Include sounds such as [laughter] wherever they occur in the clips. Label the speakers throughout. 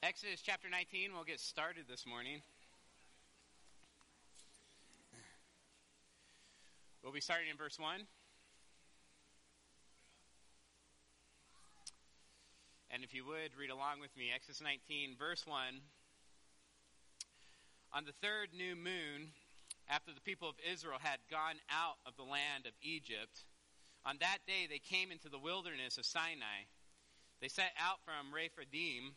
Speaker 1: Exodus chapter 19, we'll get started this morning. We'll be starting in verse 1. And if you would, read along with me Exodus 19, verse 1. On the third new moon, after the people of Israel had gone out of the land of Egypt, on that day they came into the wilderness of Sinai. They set out from Rephidim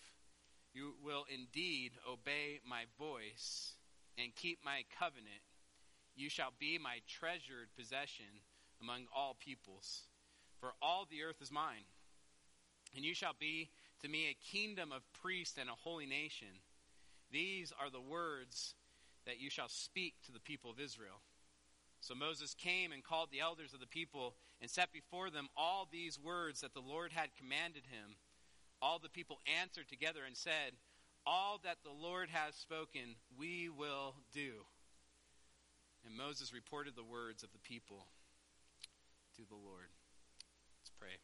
Speaker 1: you will indeed obey my voice and keep my covenant, you shall be my treasured possession among all peoples. For all the earth is mine. And you shall be to me a kingdom of priests and a holy nation. These are the words that you shall speak to the people of Israel. So Moses came and called the elders of the people and set before them all these words that the Lord had commanded him. All the people answered together and said, All that the Lord has spoken, we will do. And Moses reported the words of the people to the Lord. Let's pray.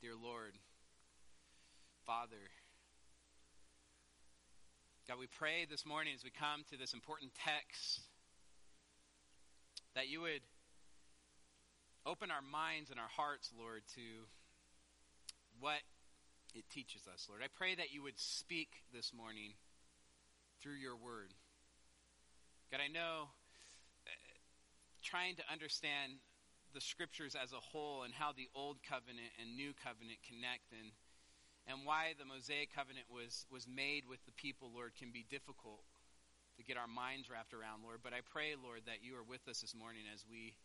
Speaker 1: Dear Lord, Father, God, we pray this morning as we come to this important text that you would open our minds and our hearts, Lord, to what it teaches us, Lord. I pray that you would speak this morning through your word. God, I know uh, trying to understand the scriptures as a whole and how the old covenant and new covenant connect and and why the Mosaic covenant was was made with the people, Lord, can be difficult to get our minds wrapped around, Lord. But I pray, Lord, that you are with us this morning as we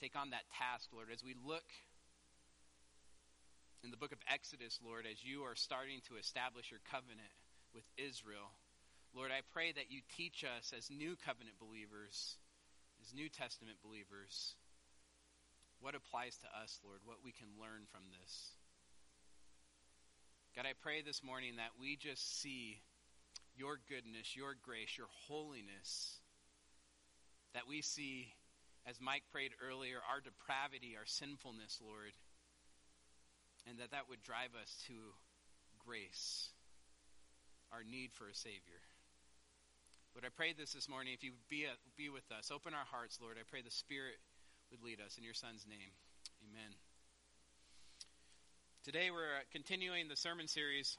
Speaker 1: take on that task, Lord, as we look in the book of Exodus, Lord, as you are starting to establish your covenant with Israel. Lord, I pray that you teach us as new covenant believers, as New Testament believers, what applies to us, Lord, what we can learn from this. God, I pray this morning that we just see your goodness, your grace, your holiness, that we see as Mike prayed earlier, our depravity, our sinfulness, Lord, and that that would drive us to grace, our need for a Savior. Lord, I pray this this morning. If you would be, be with us, open our hearts, Lord. I pray the Spirit would lead us. In your Son's name, amen. Today we're continuing the sermon series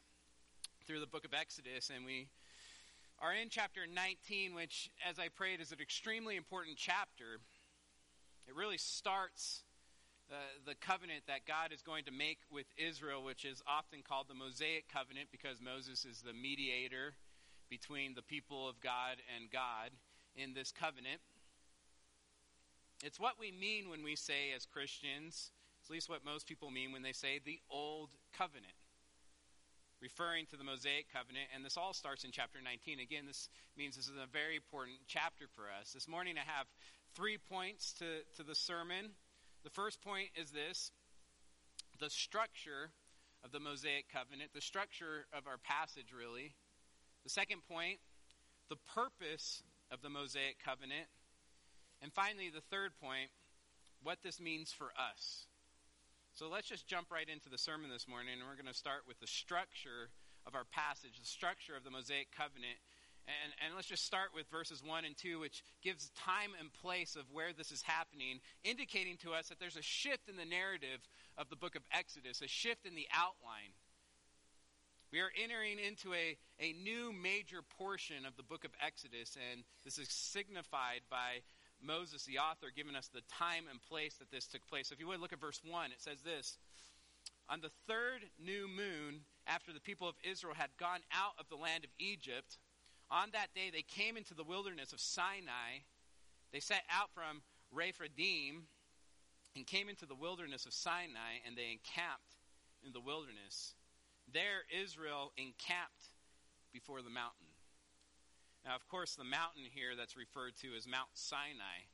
Speaker 1: through the book of Exodus, and we are in chapter 19, which, as I prayed, is an extremely important chapter it really starts the, the covenant that God is going to make with Israel, which is often called the Mosaic covenant because Moses is the mediator between the people of God and God in this covenant. It's what we mean when we say, as Christians, at least what most people mean when they say the Old Covenant, referring to the Mosaic covenant. And this all starts in chapter 19. Again, this means this is a very important chapter for us. This morning I have three points to, to the sermon. The first point is this the structure of the Mosaic covenant, the structure of our passage, really. The second point, the purpose of the Mosaic covenant. And finally, the third point, what this means for us. So let's just jump right into the sermon this morning, and we're going to start with the structure of our passage, the structure of the Mosaic covenant, and, and let's just start with verses 1 and 2, which gives time and place of where this is happening, indicating to us that there's a shift in the narrative of the book of Exodus, a shift in the outline. We are entering into a, a new major portion of the book of Exodus, and this is signified by Moses, the author, giving us the time and place that this took place. So if you would look at verse 1, it says this On the third new moon, after the people of Israel had gone out of the land of Egypt, on that day, they came into the wilderness of Sinai. They set out from Rephidim and came into the wilderness of Sinai, and they encamped in the wilderness. There Israel encamped before the mountain. Now, of course, the mountain here that's referred to is Mount Sinai.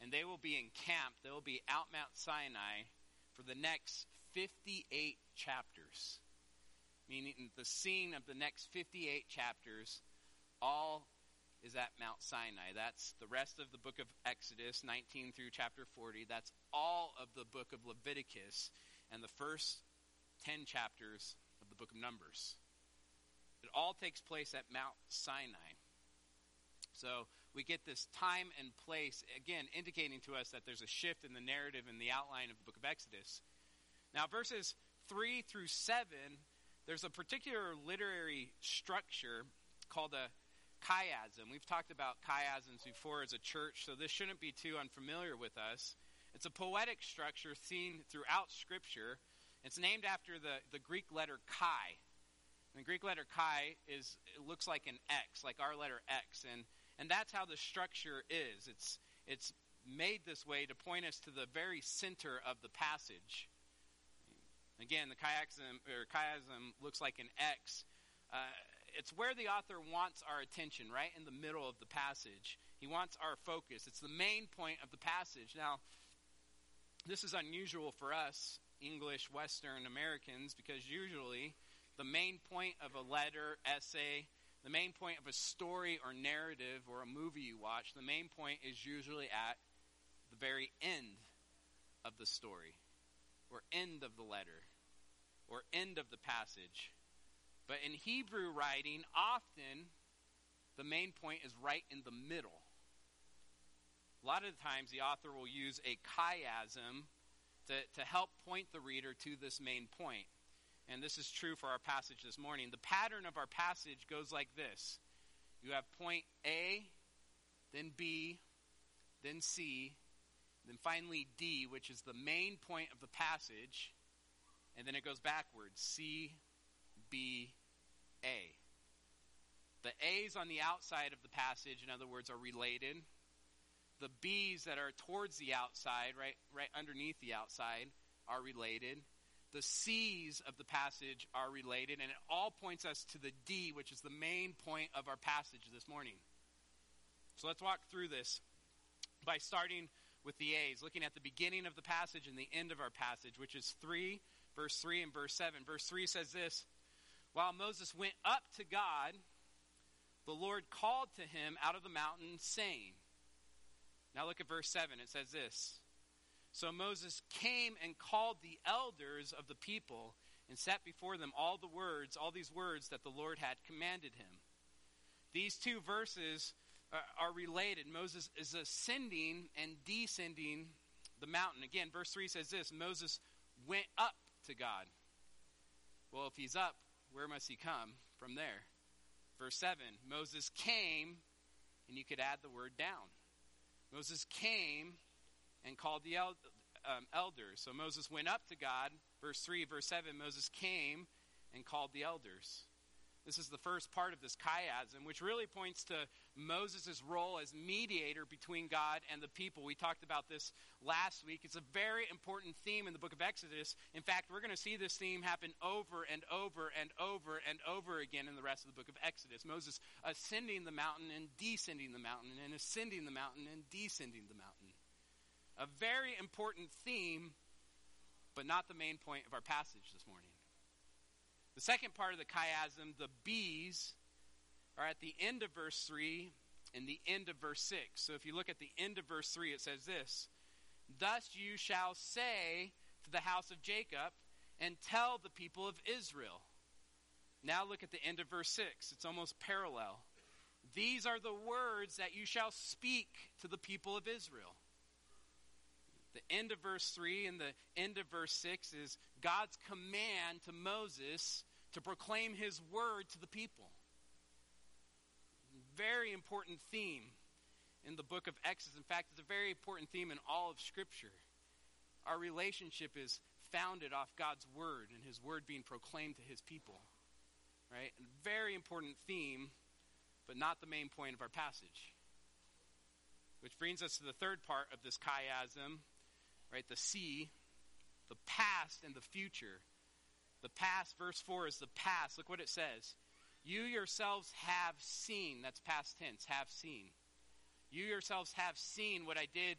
Speaker 1: And they will be encamped, they will be out Mount Sinai for the next 58 chapters. Meaning the scene of the next 58 chapters all is at Mount Sinai. That's the rest of the book of Exodus, 19 through chapter 40. That's all of the book of Leviticus and the first 10 chapters of the book of Numbers. It all takes place at Mount Sinai. So we get this time and place, again, indicating to us that there's a shift in the narrative and the outline of the book of Exodus. Now, verses 3 through 7, there's a particular literary structure called a chiasm. We've talked about chiasms before as a church, so this shouldn't be too unfamiliar with us. It's a poetic structure seen throughout Scripture. It's named after the, the Greek letter chi. And the Greek letter chi is it looks like an X, like our letter X, and and that's how the structure is. It's, it's made this way to point us to the very center of the passage. Again, the chiasm, or chiasm looks like an X. Uh, it's where the author wants our attention, right in the middle of the passage. He wants our focus. It's the main point of the passage. Now, this is unusual for us, English Western Americans, because usually the main point of a letter, essay, the main point of a story or narrative or a movie you watch, the main point is usually at the very end of the story, or end of the letter, or end of the passage. But in Hebrew writing, often the main point is right in the middle. A lot of the times, the author will use a chiasm to, to help point the reader to this main point and this is true for our passage this morning. The pattern of our passage goes like this you have point A, then B, then C, then finally D, which is the main point of the passage, and then it goes backwards C, B, A. The A's on the outside of the passage, in other words, are related. The B's that are towards the outside, right, right underneath the outside, are related the C's of the passage are related, and it all points us to the D, which is the main point of our passage this morning. So let's walk through this by starting with the A's, looking at the beginning of the passage and the end of our passage, which is 3, verse 3 and verse 7. Verse 3 says this While Moses went up to God, the Lord called to him out of the mountain, saying, Now look at verse 7. It says this so Moses came and called the elders of the people and set before them all the words, all these words that the Lord had commanded him. These two verses are related. Moses is ascending and descending the mountain. Again, verse 3 says this Moses went up to God. Well, if he's up, where must he come from there? Verse 7 Moses came, and you could add the word down. Moses came and called the el- um, elders. So Moses went up to God. Verse 3, verse 7 Moses came and called the elders. This is the first part of this chiasm, which really points to Moses' role as mediator between God and the people. We talked about this last week. It's a very important theme in the book of Exodus. In fact, we're going to see this theme happen over and over and over and over again in the rest of the book of Exodus. Moses ascending the mountain and descending the mountain, and ascending the mountain and descending the mountain. A very important theme, but not the main point of our passage this morning. The second part of the chiasm, the B's, are at the end of verse 3 and the end of verse 6. So if you look at the end of verse 3, it says this Thus you shall say to the house of Jacob, and tell the people of Israel. Now look at the end of verse 6. It's almost parallel. These are the words that you shall speak to the people of Israel. The end of verse 3 and the end of verse 6 is God's command to Moses to proclaim his word to the people. Very important theme in the book of Exodus. In fact, it's a very important theme in all of Scripture. Our relationship is founded off God's word and his word being proclaimed to his people. Right? A very important theme, but not the main point of our passage. Which brings us to the third part of this chiasm, right? The C, the past, and the future. The past, verse 4 is the past. Look what it says. You yourselves have seen, that's past tense, have seen. You yourselves have seen what I did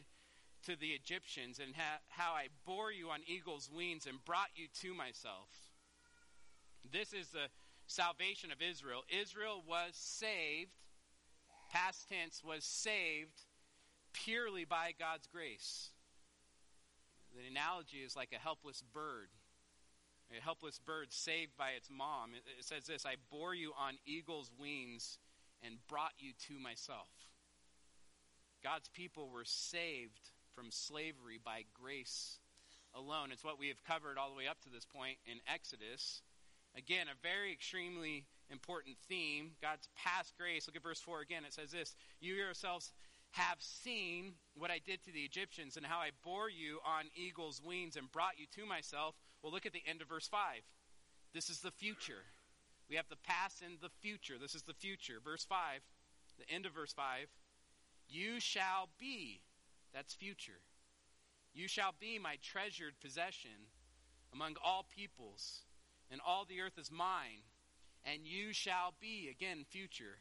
Speaker 1: to the Egyptians and ha- how I bore you on eagle's wings and brought you to myself. This is the salvation of Israel. Israel was saved, past tense, was saved purely by God's grace. The analogy is like a helpless bird. A helpless bird saved by its mom. It, it says this I bore you on eagle's wings and brought you to myself. God's people were saved from slavery by grace alone. It's what we have covered all the way up to this point in Exodus. Again, a very extremely important theme. God's past grace. Look at verse 4 again. It says this You yourselves have seen what I did to the Egyptians and how I bore you on eagle's wings and brought you to myself. Well, look at the end of verse 5. This is the future. We have the past and the future. This is the future. Verse 5, the end of verse 5. You shall be, that's future. You shall be my treasured possession among all peoples, and all the earth is mine. And you shall be, again, future,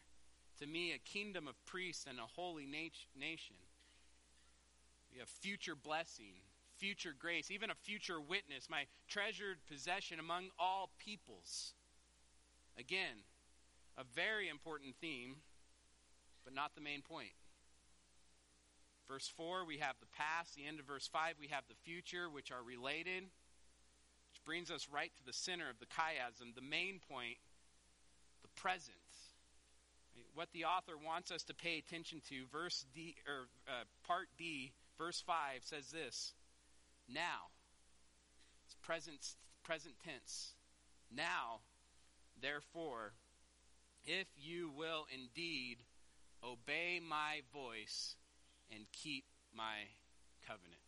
Speaker 1: to me a kingdom of priests and a holy nation. We have future blessing, future grace, even a future witness, my treasured possession among all peoples. Again, a very important theme, but not the main point. Verse 4, we have the past. The end of verse 5, we have the future, which are related, which brings us right to the center of the chiasm, the main point, the present. What the author wants us to pay attention to, verse D, or uh, part D, verse 5 says this Now, it's present, present tense. Now, therefore, if you will indeed obey my voice, and keep my covenant.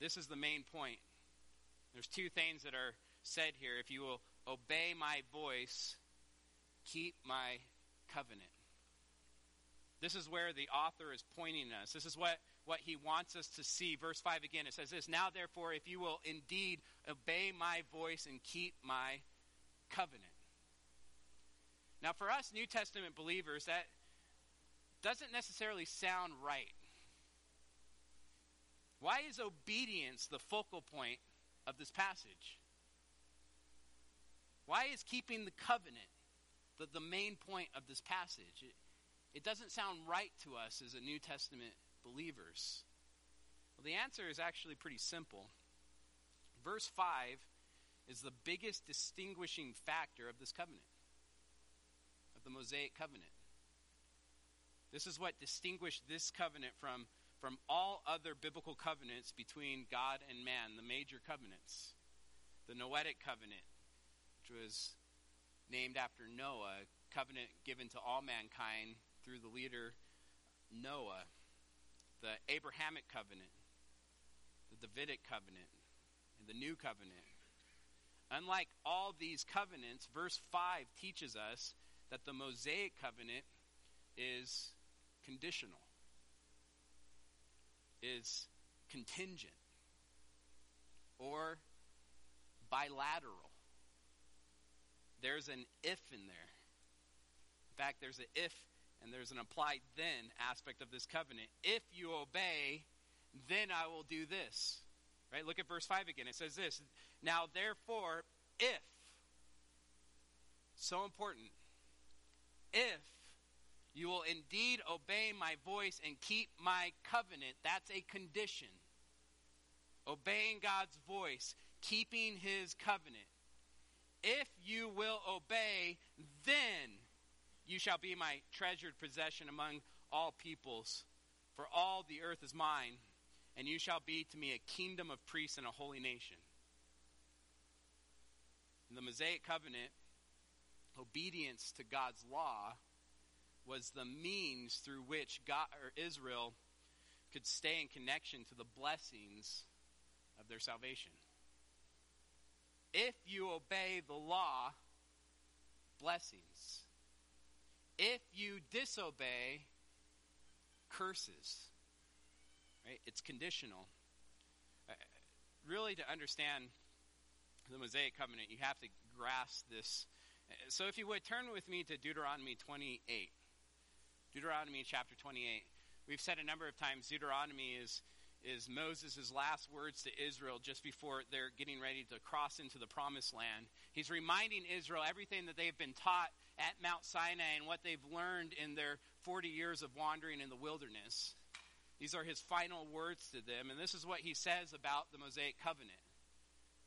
Speaker 1: This is the main point. There's two things that are said here. If you will obey my voice, keep my covenant. This is where the author is pointing us. This is what, what he wants us to see. Verse 5 again, it says this Now, therefore, if you will indeed obey my voice and keep my covenant. Now, for us New Testament believers, that doesn't necessarily sound right. Why is obedience the focal point of this passage? Why is keeping the covenant the, the main point of this passage? It, it doesn't sound right to us as a New Testament believers. Well, the answer is actually pretty simple. Verse 5 is the biggest distinguishing factor of this covenant, of the Mosaic covenant. This is what distinguished this covenant from, from all other biblical covenants between God and man, the major covenants. The Noahic covenant, which was named after Noah, covenant given to all mankind through the leader Noah. The Abrahamic covenant, the Davidic covenant, and the New covenant. Unlike all these covenants, verse 5 teaches us that the Mosaic covenant is conditional, is contingent, or bilateral. There's an if in there. In fact, there's an if and there's an applied then aspect of this covenant. If you obey, then I will do this. Right? Look at verse 5 again. It says this Now, therefore, if, so important, if you will indeed obey my voice and keep my covenant. That's a condition. Obeying God's voice, keeping his covenant. If you will obey, then you shall be my treasured possession among all peoples, for all the earth is mine, and you shall be to me a kingdom of priests and a holy nation. In the Mosaic covenant, obedience to God's law was the means through which God or Israel could stay in connection to the blessings of their salvation. If you obey the law, blessings. If you disobey, curses. Right? It's conditional. Uh, really, to understand the Mosaic covenant, you have to grasp this. So, if you would, turn with me to Deuteronomy 28. Deuteronomy chapter 28. We've said a number of times Deuteronomy is, is Moses' last words to Israel just before they're getting ready to cross into the promised land. He's reminding Israel everything that they've been taught at Mount Sinai and what they've learned in their 40 years of wandering in the wilderness. These are his final words to them, and this is what he says about the Mosaic covenant.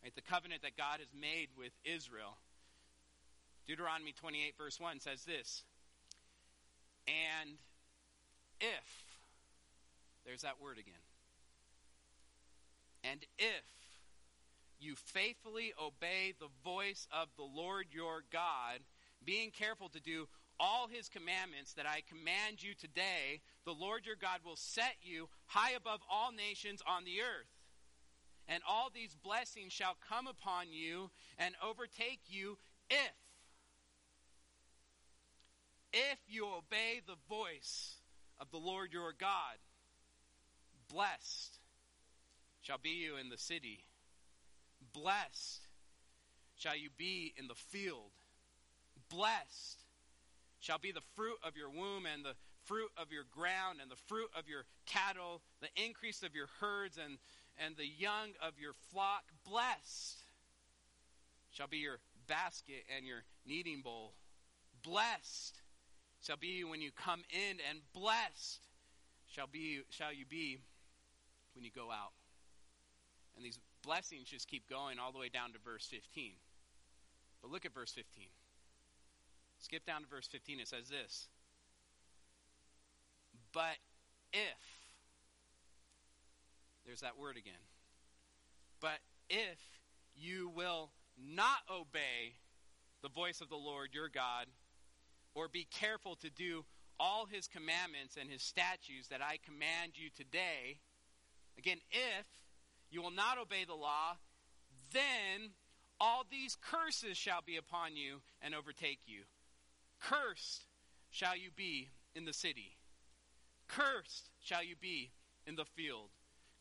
Speaker 1: Right? The covenant that God has made with Israel. Deuteronomy 28, verse 1 says this And if, there's that word again, and if you faithfully obey the voice of the Lord your God, being careful to do all his commandments that I command you today, the Lord your God will set you high above all nations on the earth. And all these blessings shall come upon you and overtake you if if you obey the voice of the Lord your God. Blessed shall be you in the city. Blessed shall you be in the field. Blessed shall be the fruit of your womb and the fruit of your ground and the fruit of your cattle, the increase of your herds and, and the young of your flock. Blessed shall be your basket and your kneading bowl. Blessed shall be you when you come in, and blessed shall be shall you be when you go out. And these blessings just keep going all the way down to verse 15. But look at verse 15. Skip down to verse 15. It says this But if, there's that word again. But if you will not obey the voice of the Lord your God, or be careful to do all his commandments and his statutes that I command you today, again, if you will not obey the law, then all these curses shall be upon you and overtake you. Cursed shall you be in the city. Cursed shall you be in the field.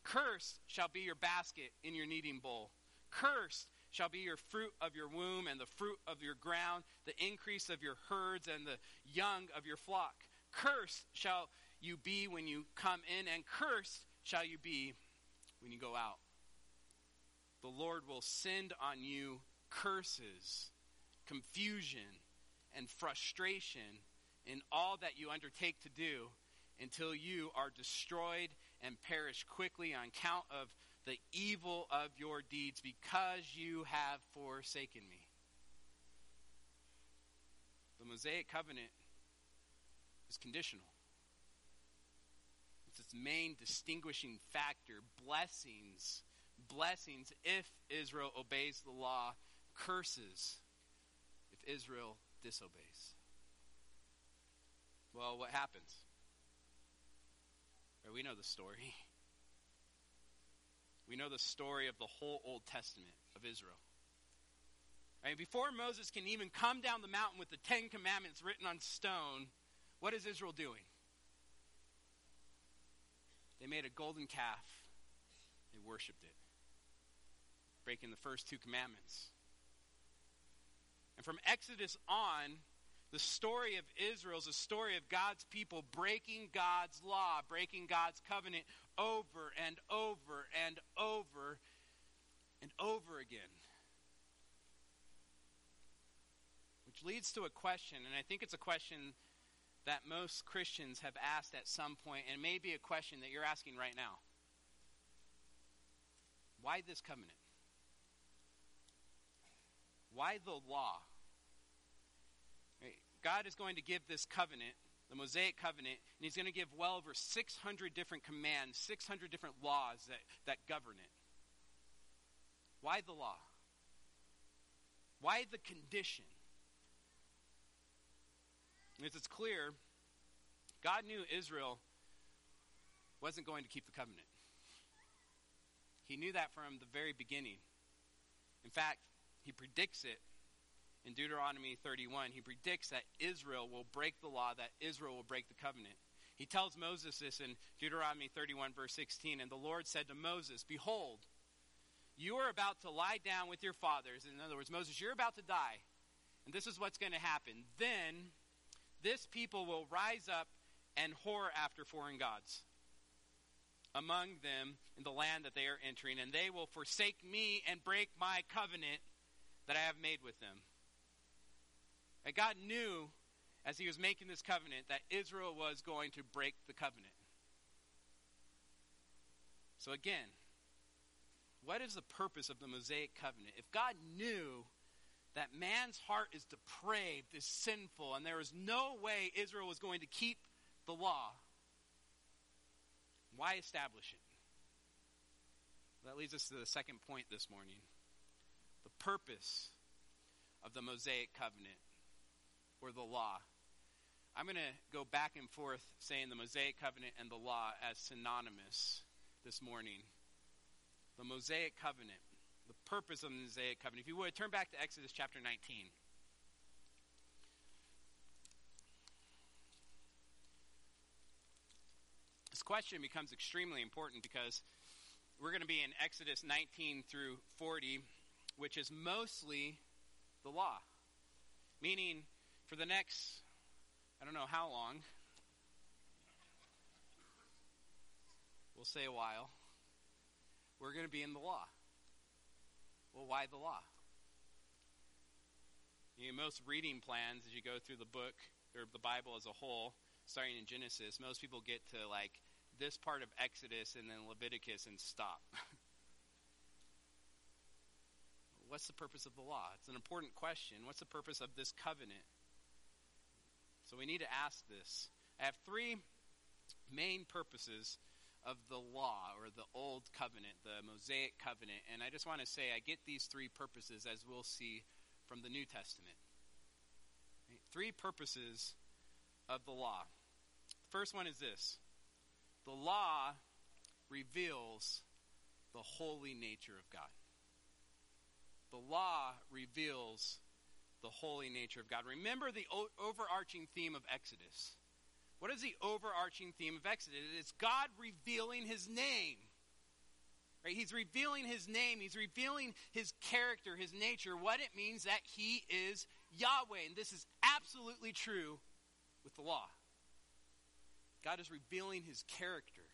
Speaker 1: Cursed shall be your basket in your kneading bowl. Cursed shall be your fruit of your womb and the fruit of your ground, the increase of your herds and the young of your flock. Cursed shall you be when you come in, and cursed shall you be when you go out. The Lord will send on you curses, confusion, and frustration in all that you undertake to do until you are destroyed and perish quickly on account of the evil of your deeds because you have forsaken me. The Mosaic covenant is conditional. It's main distinguishing factor. Blessings, blessings if Israel obeys the law, curses if Israel disobeys. Well, what happens? we know the story. [laughs] We know the story of the whole Old Testament of Israel. Mean, before Moses can even come down the mountain with the Ten Commandments written on stone, what is Israel doing? They made a golden calf. They worshiped it, breaking the first two commandments. And from Exodus on, the story of Israel is a story of God's people breaking God's law, breaking God's covenant over and over and over and over again. Which leads to a question, and I think it's a question that most Christians have asked at some point, and it may be a question that you're asking right now. Why this covenant? Why the law? God is going to give this covenant, the Mosaic covenant, and He's going to give well over 600 different commands, 600 different laws that, that govern it. Why the law? Why the condition? As it's clear, God knew Israel wasn't going to keep the covenant. He knew that from the very beginning. In fact, he predicts it in Deuteronomy 31. He predicts that Israel will break the law, that Israel will break the covenant. He tells Moses this in Deuteronomy 31, verse 16. And the Lord said to Moses, Behold, you are about to lie down with your fathers. In other words, Moses, you're about to die. And this is what's going to happen. Then this people will rise up and whore after foreign gods among them in the land that they are entering, and they will forsake me and break my covenant that I have made with them. And God knew as he was making this covenant that Israel was going to break the covenant. So, again, what is the purpose of the Mosaic covenant? If God knew that man's heart is depraved, is sinful, and there is no way Israel was going to keep the law, why establish it? That leads us to the second point this morning the purpose of the Mosaic covenant or the law. I'm going to go back and forth saying the Mosaic covenant and the law as synonymous this morning. The Mosaic covenant, the purpose of the Mosaic covenant. If you would, turn back to Exodus chapter 19. This question becomes extremely important because we're going to be in Exodus 19 through 40, which is mostly the law. Meaning, for the next, I don't know how long, we'll say a while, we're going to be in the law. Well, why the law? You know, most reading plans, as you go through the book or the Bible as a whole, starting in Genesis, most people get to like this part of Exodus and then Leviticus and stop. [laughs] What's the purpose of the law? It's an important question. What's the purpose of this covenant? So we need to ask this. I have three main purposes of the law or the old covenant, the Mosaic covenant. And I just want to say I get these three purposes as we'll see from the New Testament. Three purposes of the law. The first one is this the law reveals the holy nature of God. The law reveals the holy nature of God. Remember the o- overarching theme of Exodus. What is the overarching theme of Exodus? It's God revealing his name. Right? He's revealing his name, he's revealing his character, his nature, what it means that he is Yahweh. And this is absolutely true with the law. God is revealing his character.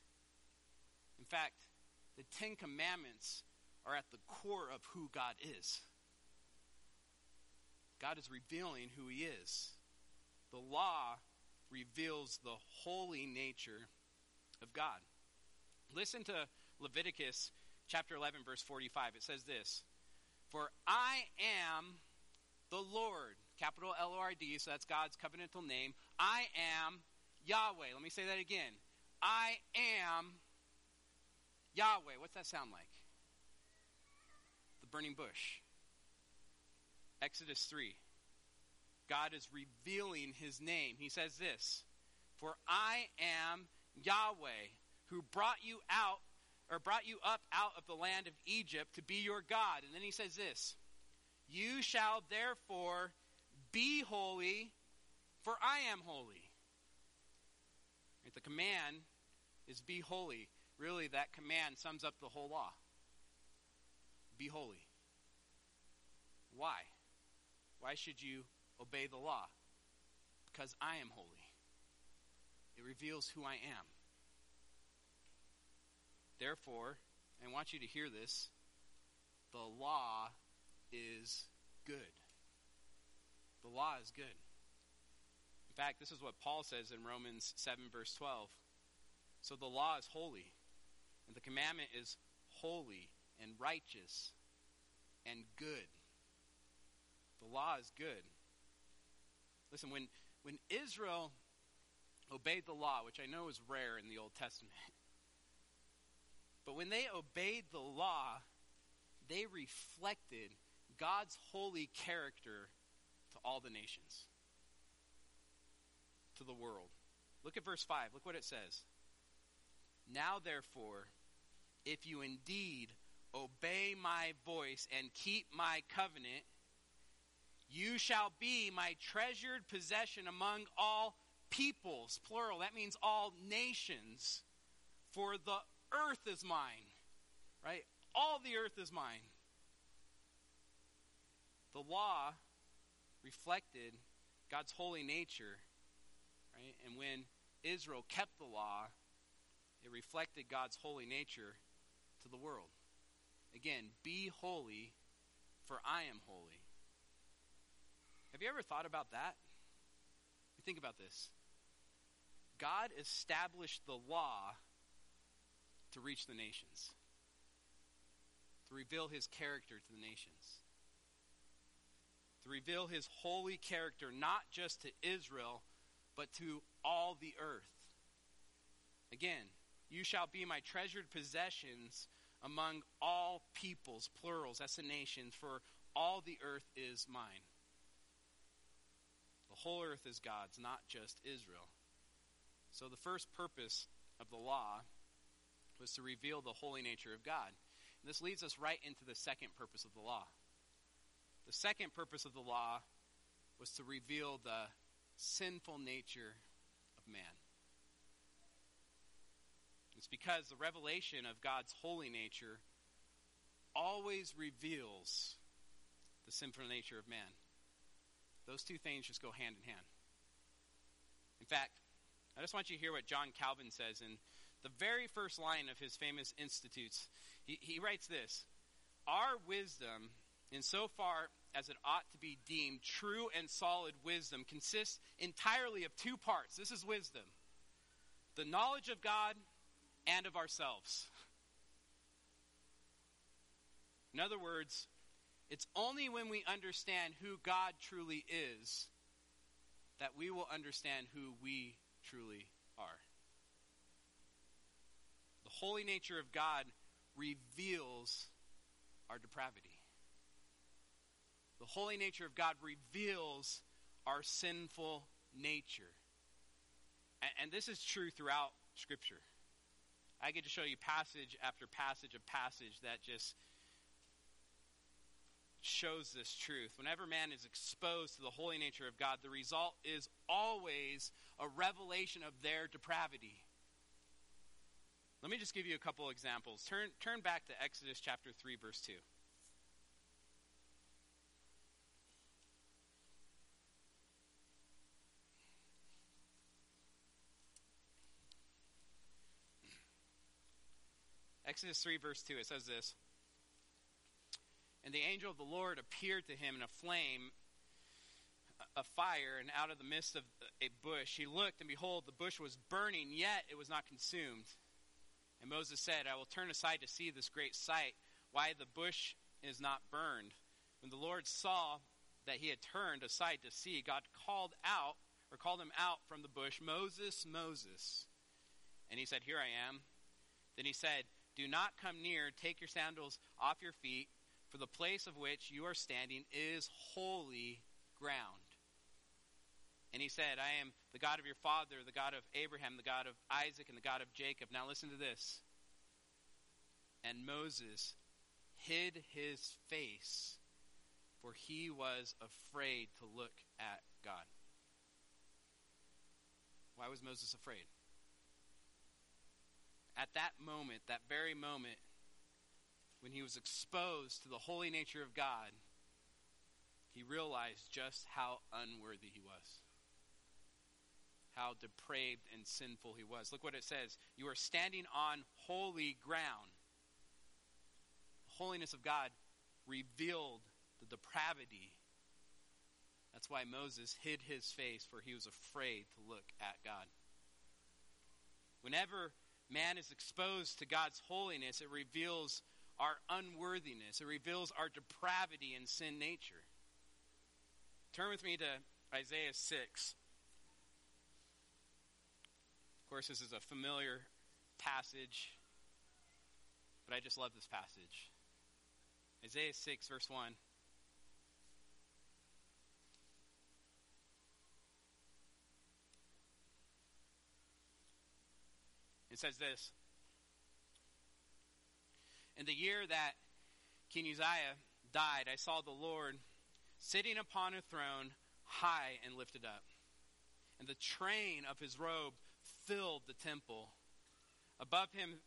Speaker 1: In fact, the Ten Commandments are at the core of who God is. God is revealing who he is. The law reveals the holy nature of God. Listen to Leviticus chapter 11, verse 45. It says this For I am the Lord, capital L O R D, so that's God's covenantal name. I am Yahweh. Let me say that again. I am Yahweh. What's that sound like? The burning bush. Exodus 3. God is revealing his name. He says this For I am Yahweh, who brought you out, or brought you up out of the land of Egypt to be your God. And then he says this You shall therefore be holy, for I am holy. Right? The command is be holy. Really, that command sums up the whole law. Be holy. Why? Why should you obey the law? Because I am holy. It reveals who I am. Therefore, I want you to hear this the law is good. The law is good In fact, this is what Paul says in Romans 7, verse 12. So the law is holy, and the commandment is holy and righteous and good. The law is good. Listen, when, when Israel obeyed the law, which I know is rare in the Old Testament, [laughs] but when they obeyed the law, they reflected God's holy character to all the nations to the world. Look at verse 5. Look what it says. Now, therefore, if you indeed obey my voice and keep my covenant, you shall be my treasured possession among all peoples, plural. That means all nations. For the earth is mine. Right? All the earth is mine. The law reflected God's holy nature. Right? And when Israel kept the law, it reflected God's holy nature to the world. Again, be holy, for I am holy. Have you ever thought about that? Think about this. God established the law to reach the nations, to reveal his character to the nations, to reveal his holy character not just to Israel, but to all the earth. Again, you shall be my treasured possessions among all peoples, plurals, that's the nations, for all the earth is mine. The whole earth is God's, not just Israel. So the first purpose of the law was to reveal the holy nature of God. And this leads us right into the second purpose of the law. The second purpose of the law was to reveal the sinful nature of man. It's because the revelation of God's holy nature always reveals the sinful nature of man. Those two things just go hand in hand. In fact, I just want you to hear what John Calvin says in the very first line of his famous Institutes. He, he writes this Our wisdom, in so far as it ought to be deemed true and solid wisdom, consists entirely of two parts. This is wisdom the knowledge of God and of ourselves. In other words, it's only when we understand who God truly is that we will understand who we truly are. The holy nature of God reveals our depravity. The holy nature of God reveals our sinful nature. And, and, this is true throughout Scripture. I get to show you passage after passage of passage that just shows this truth. Whenever man is exposed to the holy nature of God, the result is always a revelation of their depravity. Let me just give you a couple examples. Turn, turn back to Exodus chapter 3, verse 2. Exodus 3, verse 2, it says this and the angel of the Lord appeared to him in a flame a fire, and out of the midst of a bush he looked, and behold, the bush was burning, yet it was not consumed. And Moses said, I will turn aside to see this great sight, why the bush is not burned. When the Lord saw that he had turned aside to see, God called out, or called him out from the bush, Moses, Moses. And he said, Here I am. Then he said, Do not come near, take your sandals off your feet for the place of which you are standing is holy ground. And he said, I am the God of your father, the God of Abraham, the God of Isaac, and the God of Jacob. Now listen to this. And Moses hid his face, for he was afraid to look at God. Why was Moses afraid? At that moment, that very moment, when he was exposed to the holy nature of God, he realized just how unworthy he was. How depraved and sinful he was. Look what it says. You are standing on holy ground. The holiness of God revealed the depravity. That's why Moses hid his face, for he was afraid to look at God. Whenever man is exposed to God's holiness, it reveals our unworthiness, it reveals our depravity and sin nature. Turn with me to Isaiah 6. Of course, this is a familiar passage, but I just love this passage. Isaiah 6, verse 1. It says this in the year that King Uzziah died, I saw the Lord sitting upon a throne, high and lifted up, and the train of his robe filled the temple. Above him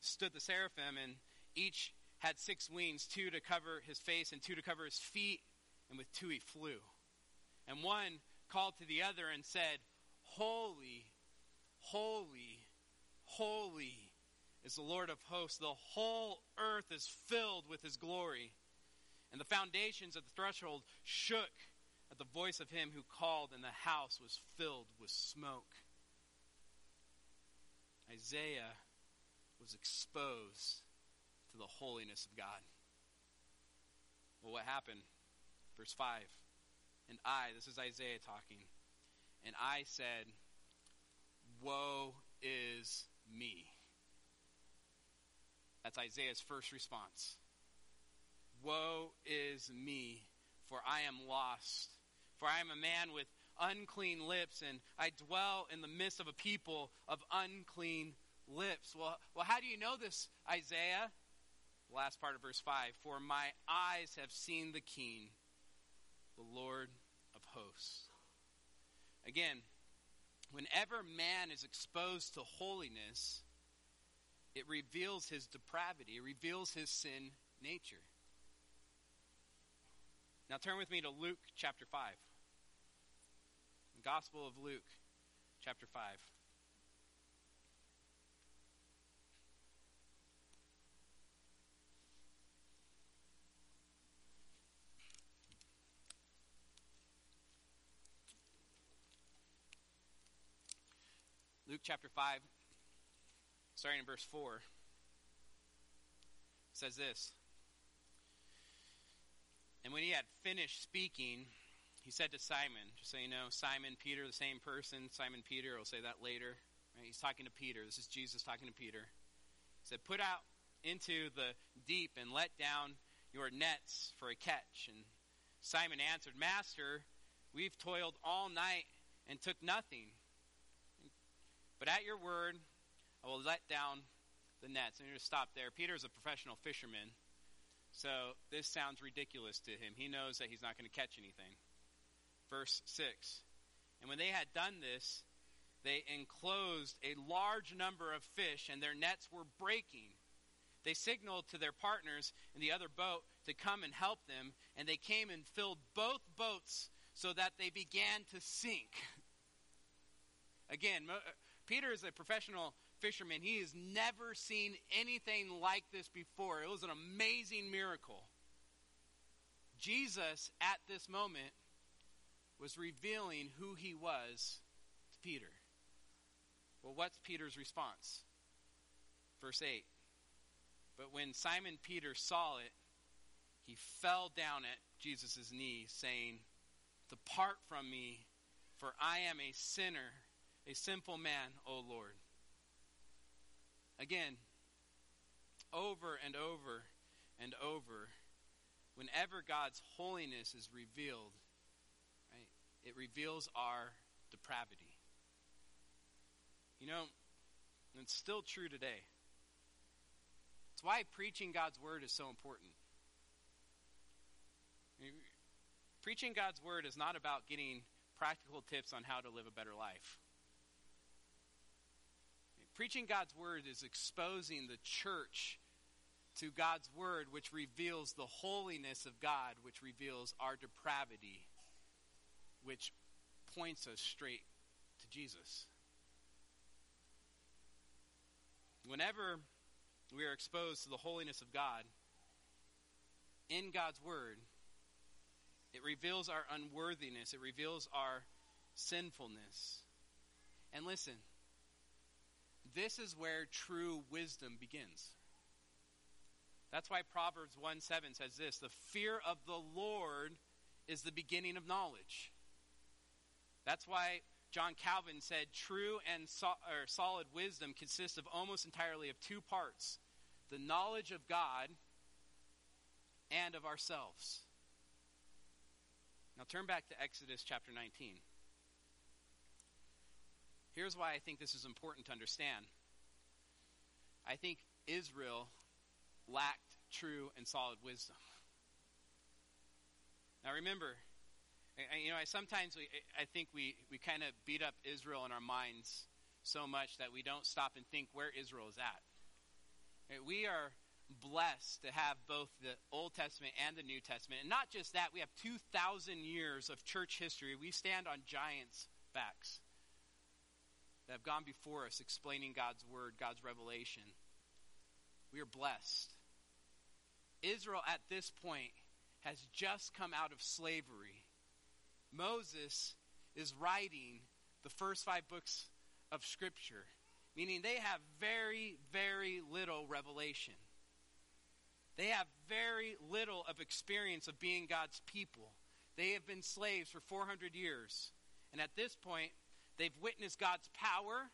Speaker 1: stood the seraphim, and each had six wings two to cover his face, and two to cover his feet, and with two he flew. And one called to the other and said, Holy, holy, holy is the Lord of hosts. The whole earth is filled with his glory. And the foundations of the threshold shook at the voice of him who called, and the house was filled with smoke. Isaiah was exposed to the holiness of God. Well, what happened? Verse 5. And I, this is Isaiah talking, and I said, Woe is me. That's Isaiah's first response. Woe is me, for I am lost. For I am a man with unclean lips, and I dwell in the midst of a people of unclean lips. Well, well how do you know this, Isaiah? The last part of verse 5 For my eyes have seen the King, the Lord of hosts. Again, whenever man is exposed to holiness, it reveals his depravity, it reveals his sin nature. Now turn with me to Luke chapter 5. The Gospel of Luke chapter 5. Luke chapter 5, starting in verse 4, says this And when he had finished speaking, he said to Simon, just so you know, Simon, Peter, the same person. Simon, Peter, I'll say that later. Right? He's talking to Peter. This is Jesus talking to Peter. He said, Put out into the deep and let down your nets for a catch. And Simon answered, Master, we've toiled all night and took nothing. But at your word, I will let down the nets. And just stop there. Peter's a professional fisherman, so this sounds ridiculous to him. He knows that he's not going to catch anything. Verse 6 And when they had done this, they enclosed a large number of fish, and their nets were breaking. They signaled to their partners in the other boat to come and help them, and they came and filled both boats so that they began to sink. Again, uh, Peter is a professional fisherman. He has never seen anything like this before. It was an amazing miracle. Jesus, at this moment, was revealing who he was to Peter. Well, what's Peter's response? Verse 8. But when Simon Peter saw it, he fell down at Jesus' knees, saying, Depart from me, for I am a sinner a sinful man, O Lord. Again, over and over and over, whenever God's holiness is revealed, right, it reveals our depravity. You know, it's still true today. It's why preaching God's word is so important. Preaching God's word is not about getting practical tips on how to live a better life. Preaching God's word is exposing the church to God's word, which reveals the holiness of God, which reveals our depravity, which points us straight to Jesus. Whenever we are exposed to the holiness of God in God's word, it reveals our unworthiness, it reveals our sinfulness. And listen, this is where true wisdom begins. That's why Proverbs 1 7 says this The fear of the Lord is the beginning of knowledge. That's why John Calvin said true and so, solid wisdom consists of almost entirely of two parts the knowledge of God and of ourselves. Now turn back to Exodus chapter 19. Here's why I think this is important to understand. I think Israel lacked true and solid wisdom. Now remember, you know, I sometimes we, I think we, we kind of beat up Israel in our minds so much that we don't stop and think where Israel is at. We are blessed to have both the Old Testament and the New Testament. And not just that, we have 2,000 years of church history. We stand on giants' backs that have gone before us explaining God's word, God's revelation. We are blessed. Israel at this point has just come out of slavery. Moses is writing the first five books of Scripture, meaning they have very, very little revelation. They have very little of experience of being God's people. They have been slaves for 400 years. And at this point, they've witnessed God's power.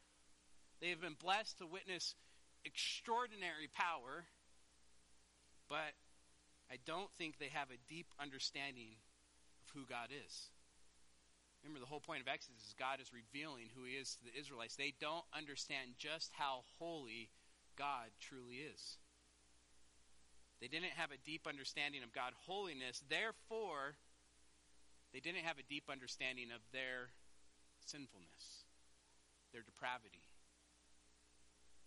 Speaker 1: They have been blessed to witness extraordinary power. But I don't think they have a deep understanding of who God is. Remember, the whole point of Exodus is God is revealing who He is to the Israelites. They don't understand just how holy God truly is. They didn't have a deep understanding of God's holiness. Therefore, they didn't have a deep understanding of their sinfulness, their depravity,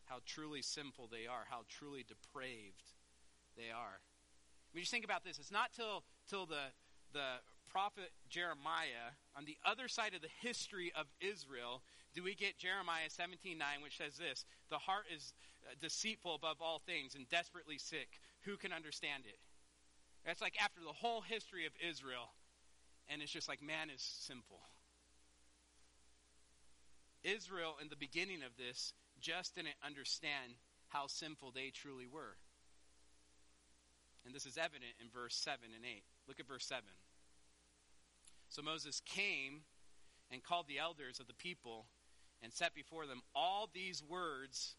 Speaker 1: how truly sinful they are, how truly depraved they are. I mean, just think about this. It's not till till the the prophet Jeremiah on the other side of the history of Israel do we get Jeremiah 17:9 which says this, the heart is uh, deceitful above all things and desperately sick. Who can understand it? That's like after the whole history of Israel and it's just like man is sinful. Israel in the beginning of this just didn't understand how sinful they truly were. And this is evident in verse 7 and 8. Look at verse 7. So Moses came and called the elders of the people and set before them all these words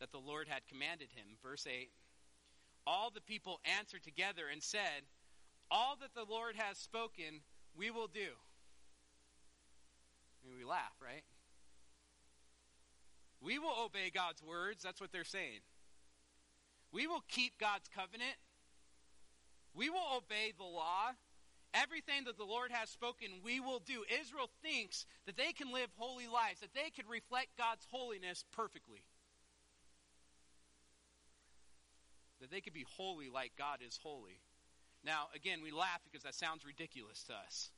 Speaker 1: that the Lord had commanded him. Verse 8 All the people answered together and said, All that the Lord has spoken, we will do. I mean, we laugh, right? We will obey God's words. That's what they're saying. We will keep God's covenant. We will obey the law. Everything that the Lord has spoken, we will do. Israel thinks that they can live holy lives, that they can reflect God's holiness perfectly. That they could be holy like God is holy. Now, again, we laugh because that sounds ridiculous to us.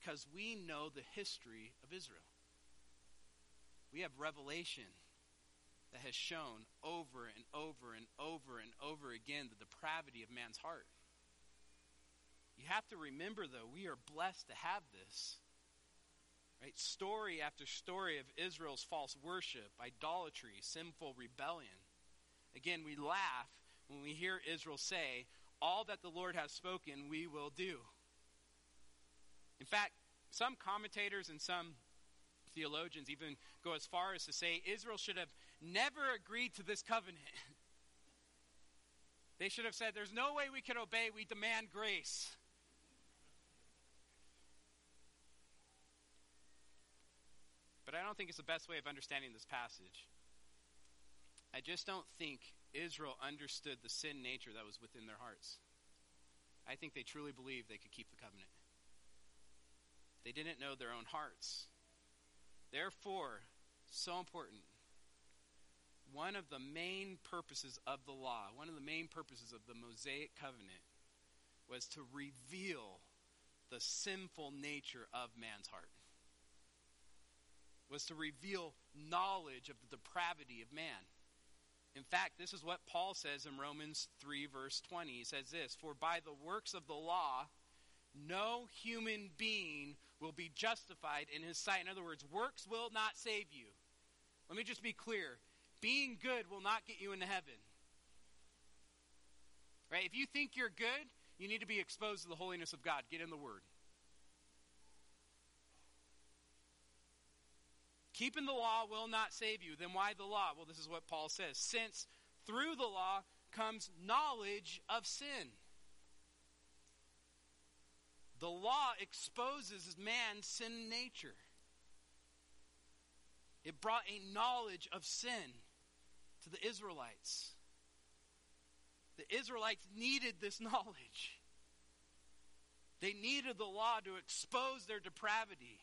Speaker 1: Because we know the history of Israel. We have revelation that has shown over and over and over and over again the depravity of man's heart. You have to remember, though, we are blessed to have this. Right? Story after story of Israel's false worship, idolatry, sinful rebellion. Again, we laugh when we hear Israel say, All that the Lord has spoken, we will do. In fact, some commentators and some theologians even go as far as to say Israel should have never agreed to this covenant. [laughs] they should have said, There's no way we can obey, we demand grace. But I don't think it's the best way of understanding this passage. I just don't think Israel understood the sin nature that was within their hearts. I think they truly believed they could keep the covenant. They didn't know their own hearts. Therefore, so important. One of the main purposes of the law, one of the main purposes of the Mosaic covenant, was to reveal the sinful nature of man's heart. Was to reveal knowledge of the depravity of man. In fact, this is what Paul says in Romans 3, verse 20. He says this For by the works of the law, no human being will be justified in his sight. In other words, works will not save you. Let me just be clear being good will not get you into heaven. Right? If you think you're good, you need to be exposed to the holiness of God. Get in the Word. Keeping the law will not save you. Then why the law? Well, this is what Paul says. Since through the law comes knowledge of sin. The law exposes man's sin nature. It brought a knowledge of sin to the Israelites. The Israelites needed this [laughs] knowledge. They needed the law to expose their depravity.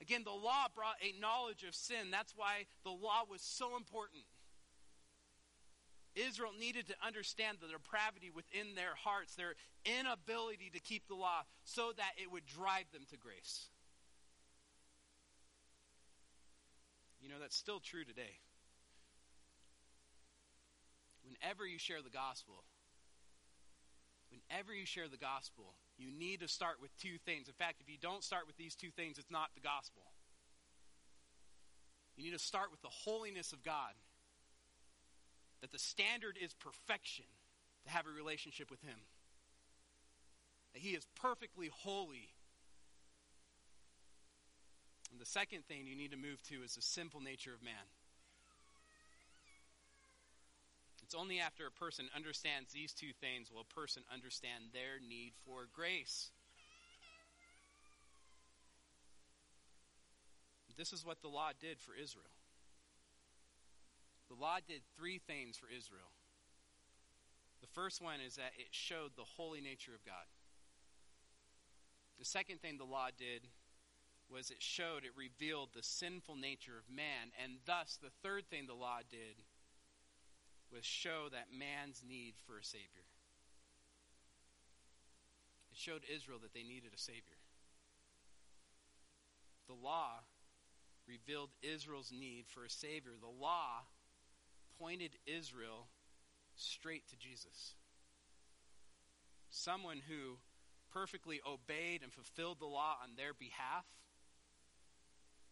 Speaker 1: Again, the law brought a knowledge of sin. That's why the law was so important. Israel needed to understand the depravity within their hearts, their inability to keep the law, so that it would drive them to grace. You know, that's still true today. Whenever you share the gospel, whenever you share the gospel, you need to start with two things. In fact, if you don't start with these two things, it's not the gospel. You need to start with the holiness of God. That the standard is perfection to have a relationship with Him. That He is perfectly holy. And the second thing you need to move to is the simple nature of man. It's only after a person understands these two things will a person understand their need for grace. This is what the law did for Israel. The law did three things for Israel. The first one is that it showed the holy nature of God. The second thing the law did was it showed, it revealed the sinful nature of man. And thus, the third thing the law did was show that man's need for a Savior. It showed Israel that they needed a Savior. The law revealed Israel's need for a Savior. The law pointed Israel straight to Jesus. Someone who perfectly obeyed and fulfilled the law on their behalf.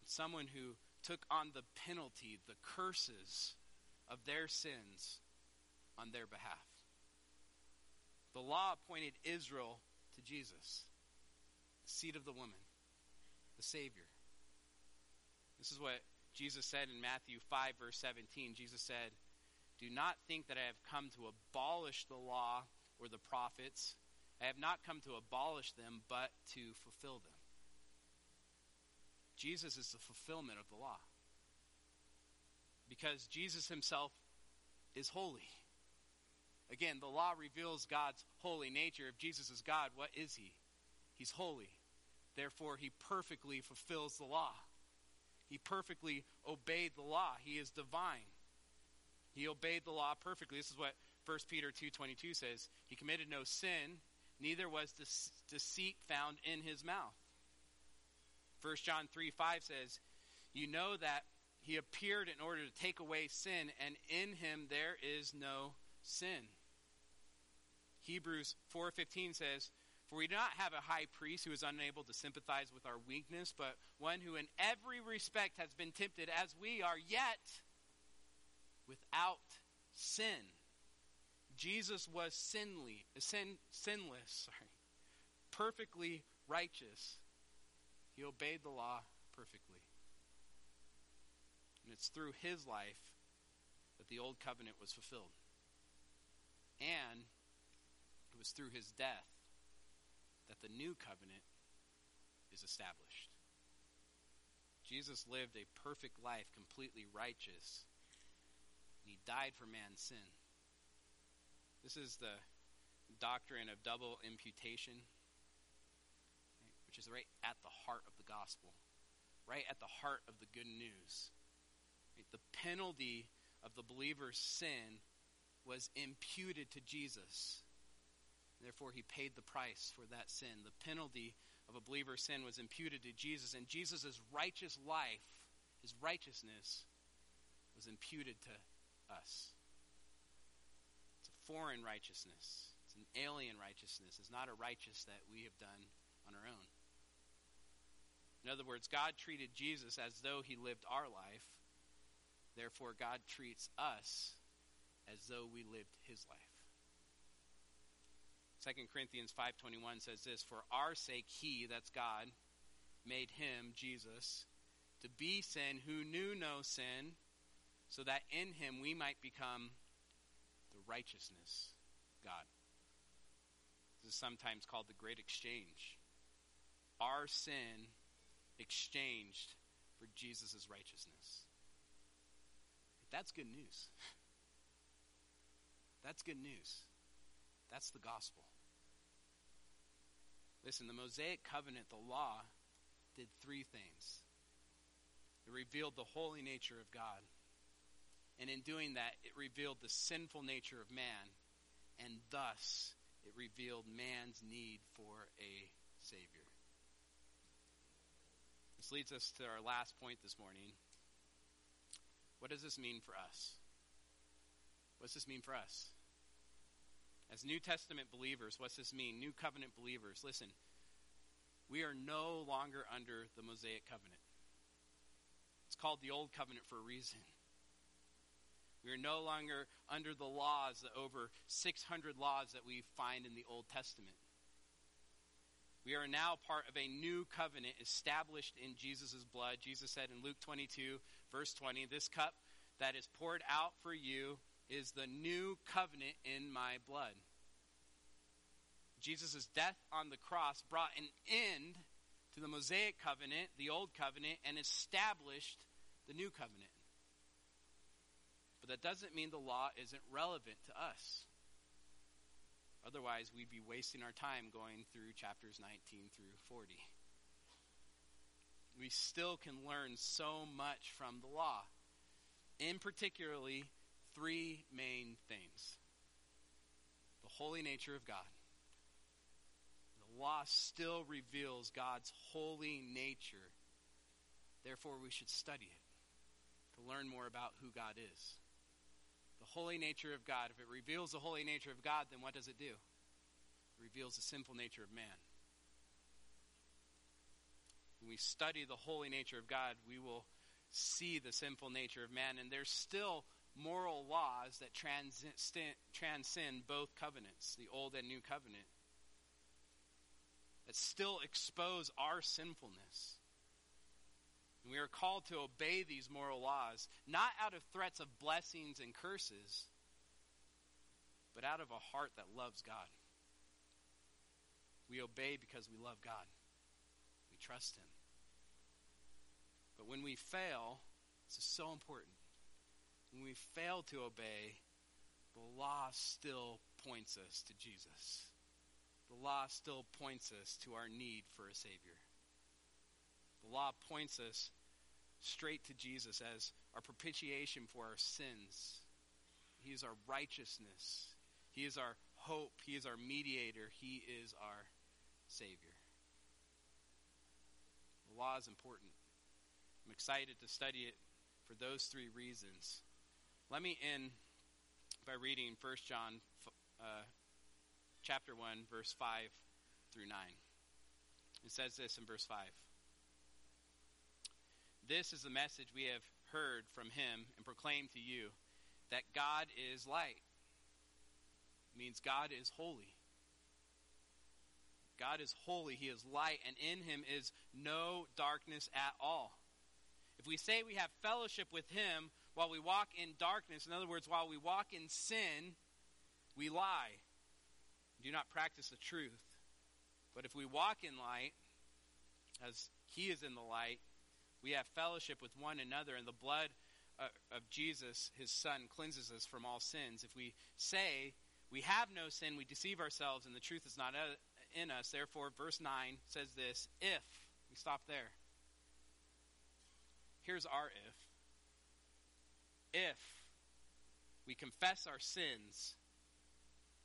Speaker 1: Someone who took on the penalty, the curses of their sins on their behalf. The law pointed Israel to Jesus, the seed of the woman, the Savior. This is what Jesus said in Matthew 5, verse 17. Jesus said, Do not think that I have come to abolish the law or the prophets. I have not come to abolish them, but to fulfill them. Jesus is the fulfillment of the law because Jesus himself is holy. Again, the law reveals God's holy nature. If Jesus is God, what is he? He's holy. Therefore, he perfectly fulfills the law. He perfectly obeyed the law. He is divine. He obeyed the law perfectly. This is what 1 Peter 2:22 says. He committed no sin, neither was deceit found in his mouth. 1 John 3 5 says, You know that he appeared in order to take away sin, and in him there is no sin. Hebrews 4:15 says, "For we do not have a high priest who is unable to sympathize with our weakness, but one who in every respect has been tempted as we are, yet without sin." Jesus was sinly, sin, sinless, sorry, perfectly righteous. He obeyed the law perfectly. And it's through his life that the old covenant was fulfilled. And it was through his death that the new covenant is established. Jesus lived a perfect life, completely righteous, and he died for man's sin. This is the doctrine of double imputation, which is right at the heart of the gospel, right at the heart of the good news. The penalty of the believer's sin was imputed to Jesus. Therefore, he paid the price for that sin. The penalty of a believer's sin was imputed to Jesus, and Jesus' righteous life, his righteousness, was imputed to us. It's a foreign righteousness, it's an alien righteousness. It's not a righteous that we have done on our own. In other words, God treated Jesus as though he lived our life Therefore, God treats us as though we lived his life. 2 Corinthians 5:21 says this, "For our sake he, that's God, made him, Jesus, to be sin who knew no sin, so that in him we might become the righteousness God." This is sometimes called the great exchange. Our sin exchanged for Jesus' righteousness. That's good news. [laughs] That's good news. That's the gospel. Listen, the Mosaic covenant, the law, did three things. It revealed the holy nature of God. And in doing that, it revealed the sinful nature of man. And thus, it revealed man's need for a Savior. This leads us to our last point this morning. What does this mean for us? What does this mean for us? As New Testament believers, what's this mean? New covenant believers, listen, we are no longer under the Mosaic covenant. It's called the Old Covenant for a reason. We are no longer under the laws, the over 600 laws that we find in the Old Testament. We are now part of a new covenant established in Jesus' blood. Jesus said in Luke 22, verse 20, This cup that is poured out for you is the new covenant in my blood. Jesus' death on the cross brought an end to the Mosaic covenant, the old covenant, and established the new covenant. But that doesn't mean the law isn't relevant to us. Otherwise, we'd be wasting our time going through chapters 19 through 40. We still can learn so much from the law. In particularly, three main things the holy nature of God. The law still reveals God's holy nature. Therefore, we should study it to learn more about who God is. The holy nature of God. If it reveals the holy nature of God, then what does it do? It reveals the sinful nature of man. When we study the holy nature of God, we will see the sinful nature of man. And there's still moral laws that transcend, both covenants, the Old and New Covenant, that still expose our sinfulness. And we are called to obey these moral laws, not out of threats of blessings and curses, but out of a heart that loves God. We obey because we love God, we trust Him. But when we fail, this is so important when we fail to obey, the law still points us to Jesus. The law still points us to our need for a Savior. The law points us straight to Jesus as our propitiation for our sins. He is our righteousness. He is our hope. He is our mediator. He is our Savior. The law is important. I'm excited to study it for those three reasons. Let me end by reading 1 John uh, chapter 1, verse 5 through 9. It says this in verse 5. This is the message we have heard from him and proclaimed to you that God is light. It means God is holy. God is holy, he is light, and in him is no darkness at all. If we say we have fellowship with him while we walk in darkness, in other words, while we walk in sin, we lie. Do not practice the truth. But if we walk in light, as He is in the light, we have fellowship with one another, and the blood uh, of Jesus, His Son, cleanses us from all sins. If we say we have no sin, we deceive ourselves, and the truth is not uh, in us. Therefore, verse 9 says this if, we stop there. Here's our if if we confess our sins,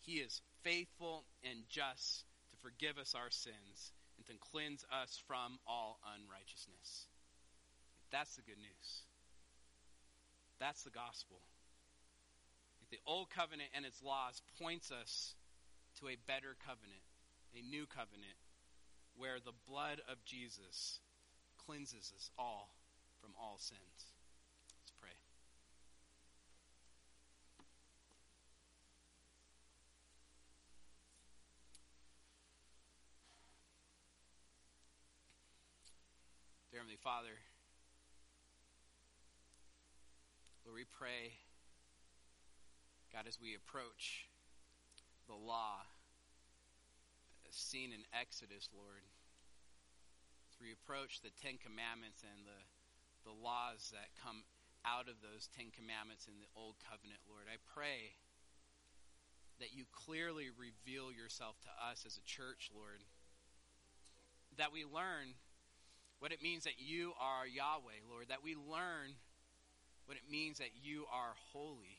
Speaker 1: he is faithful and just to forgive us our sins and to cleanse us from all unrighteousness. That's the good news. That's the gospel. The old covenant and its laws points us to a better covenant, a new covenant, where the blood of Jesus cleanses us all from all sins. Heavenly Father, Lord, we pray, God, as we approach the law seen in Exodus, Lord, as we approach the Ten Commandments and the, the laws that come out of those Ten Commandments in the Old Covenant, Lord, I pray that you clearly reveal yourself to us as a church, Lord that we learn what it means that you are Yahweh, Lord, that we learn what it means that you are holy.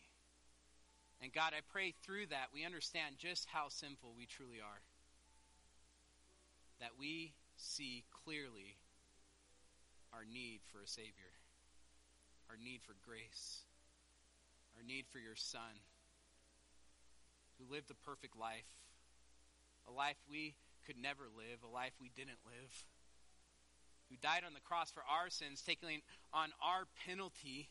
Speaker 1: And God, I pray through that we understand just how sinful we truly are. That we see clearly our need for a Savior, our need for grace, our need for your Son, who lived a perfect life, a life we could never live, a life we didn't live, who died on the cross for our sins, taking on our penalty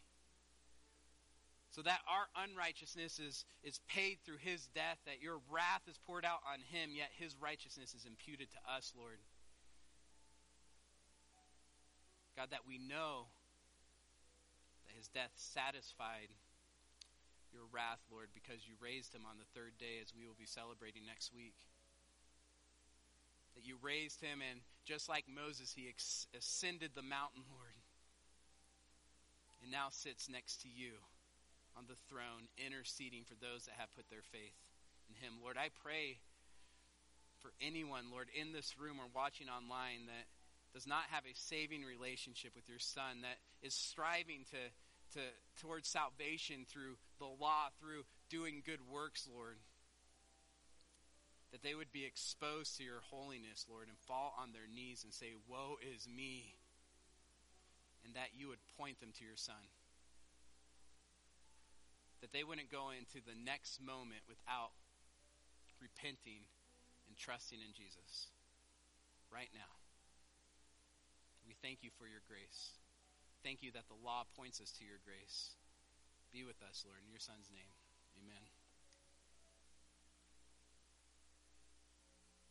Speaker 1: so that our unrighteousness is, is paid through his death, that your wrath is poured out on him, yet his righteousness is imputed to us, Lord. God, that we know that his death satisfied your wrath, Lord, because you raised him on the third day, as we will be celebrating next week. That you raised him, and just like Moses, he ex- ascended the mountain, Lord, and now sits next to you on the throne, interceding for those that have put their faith in him. Lord, I pray for anyone, Lord, in this room or watching online that does not have a saving relationship with your son, that is striving to, to towards salvation through the law, through doing good works, Lord. That they would be exposed to your holiness, Lord, and fall on their knees and say, Woe is me. And that you would point them to your son that they wouldn't go into the next moment without repenting and trusting in Jesus right now. We thank you for your grace. Thank you that the law points us to your grace. Be with us, Lord, in your Son's name. Amen.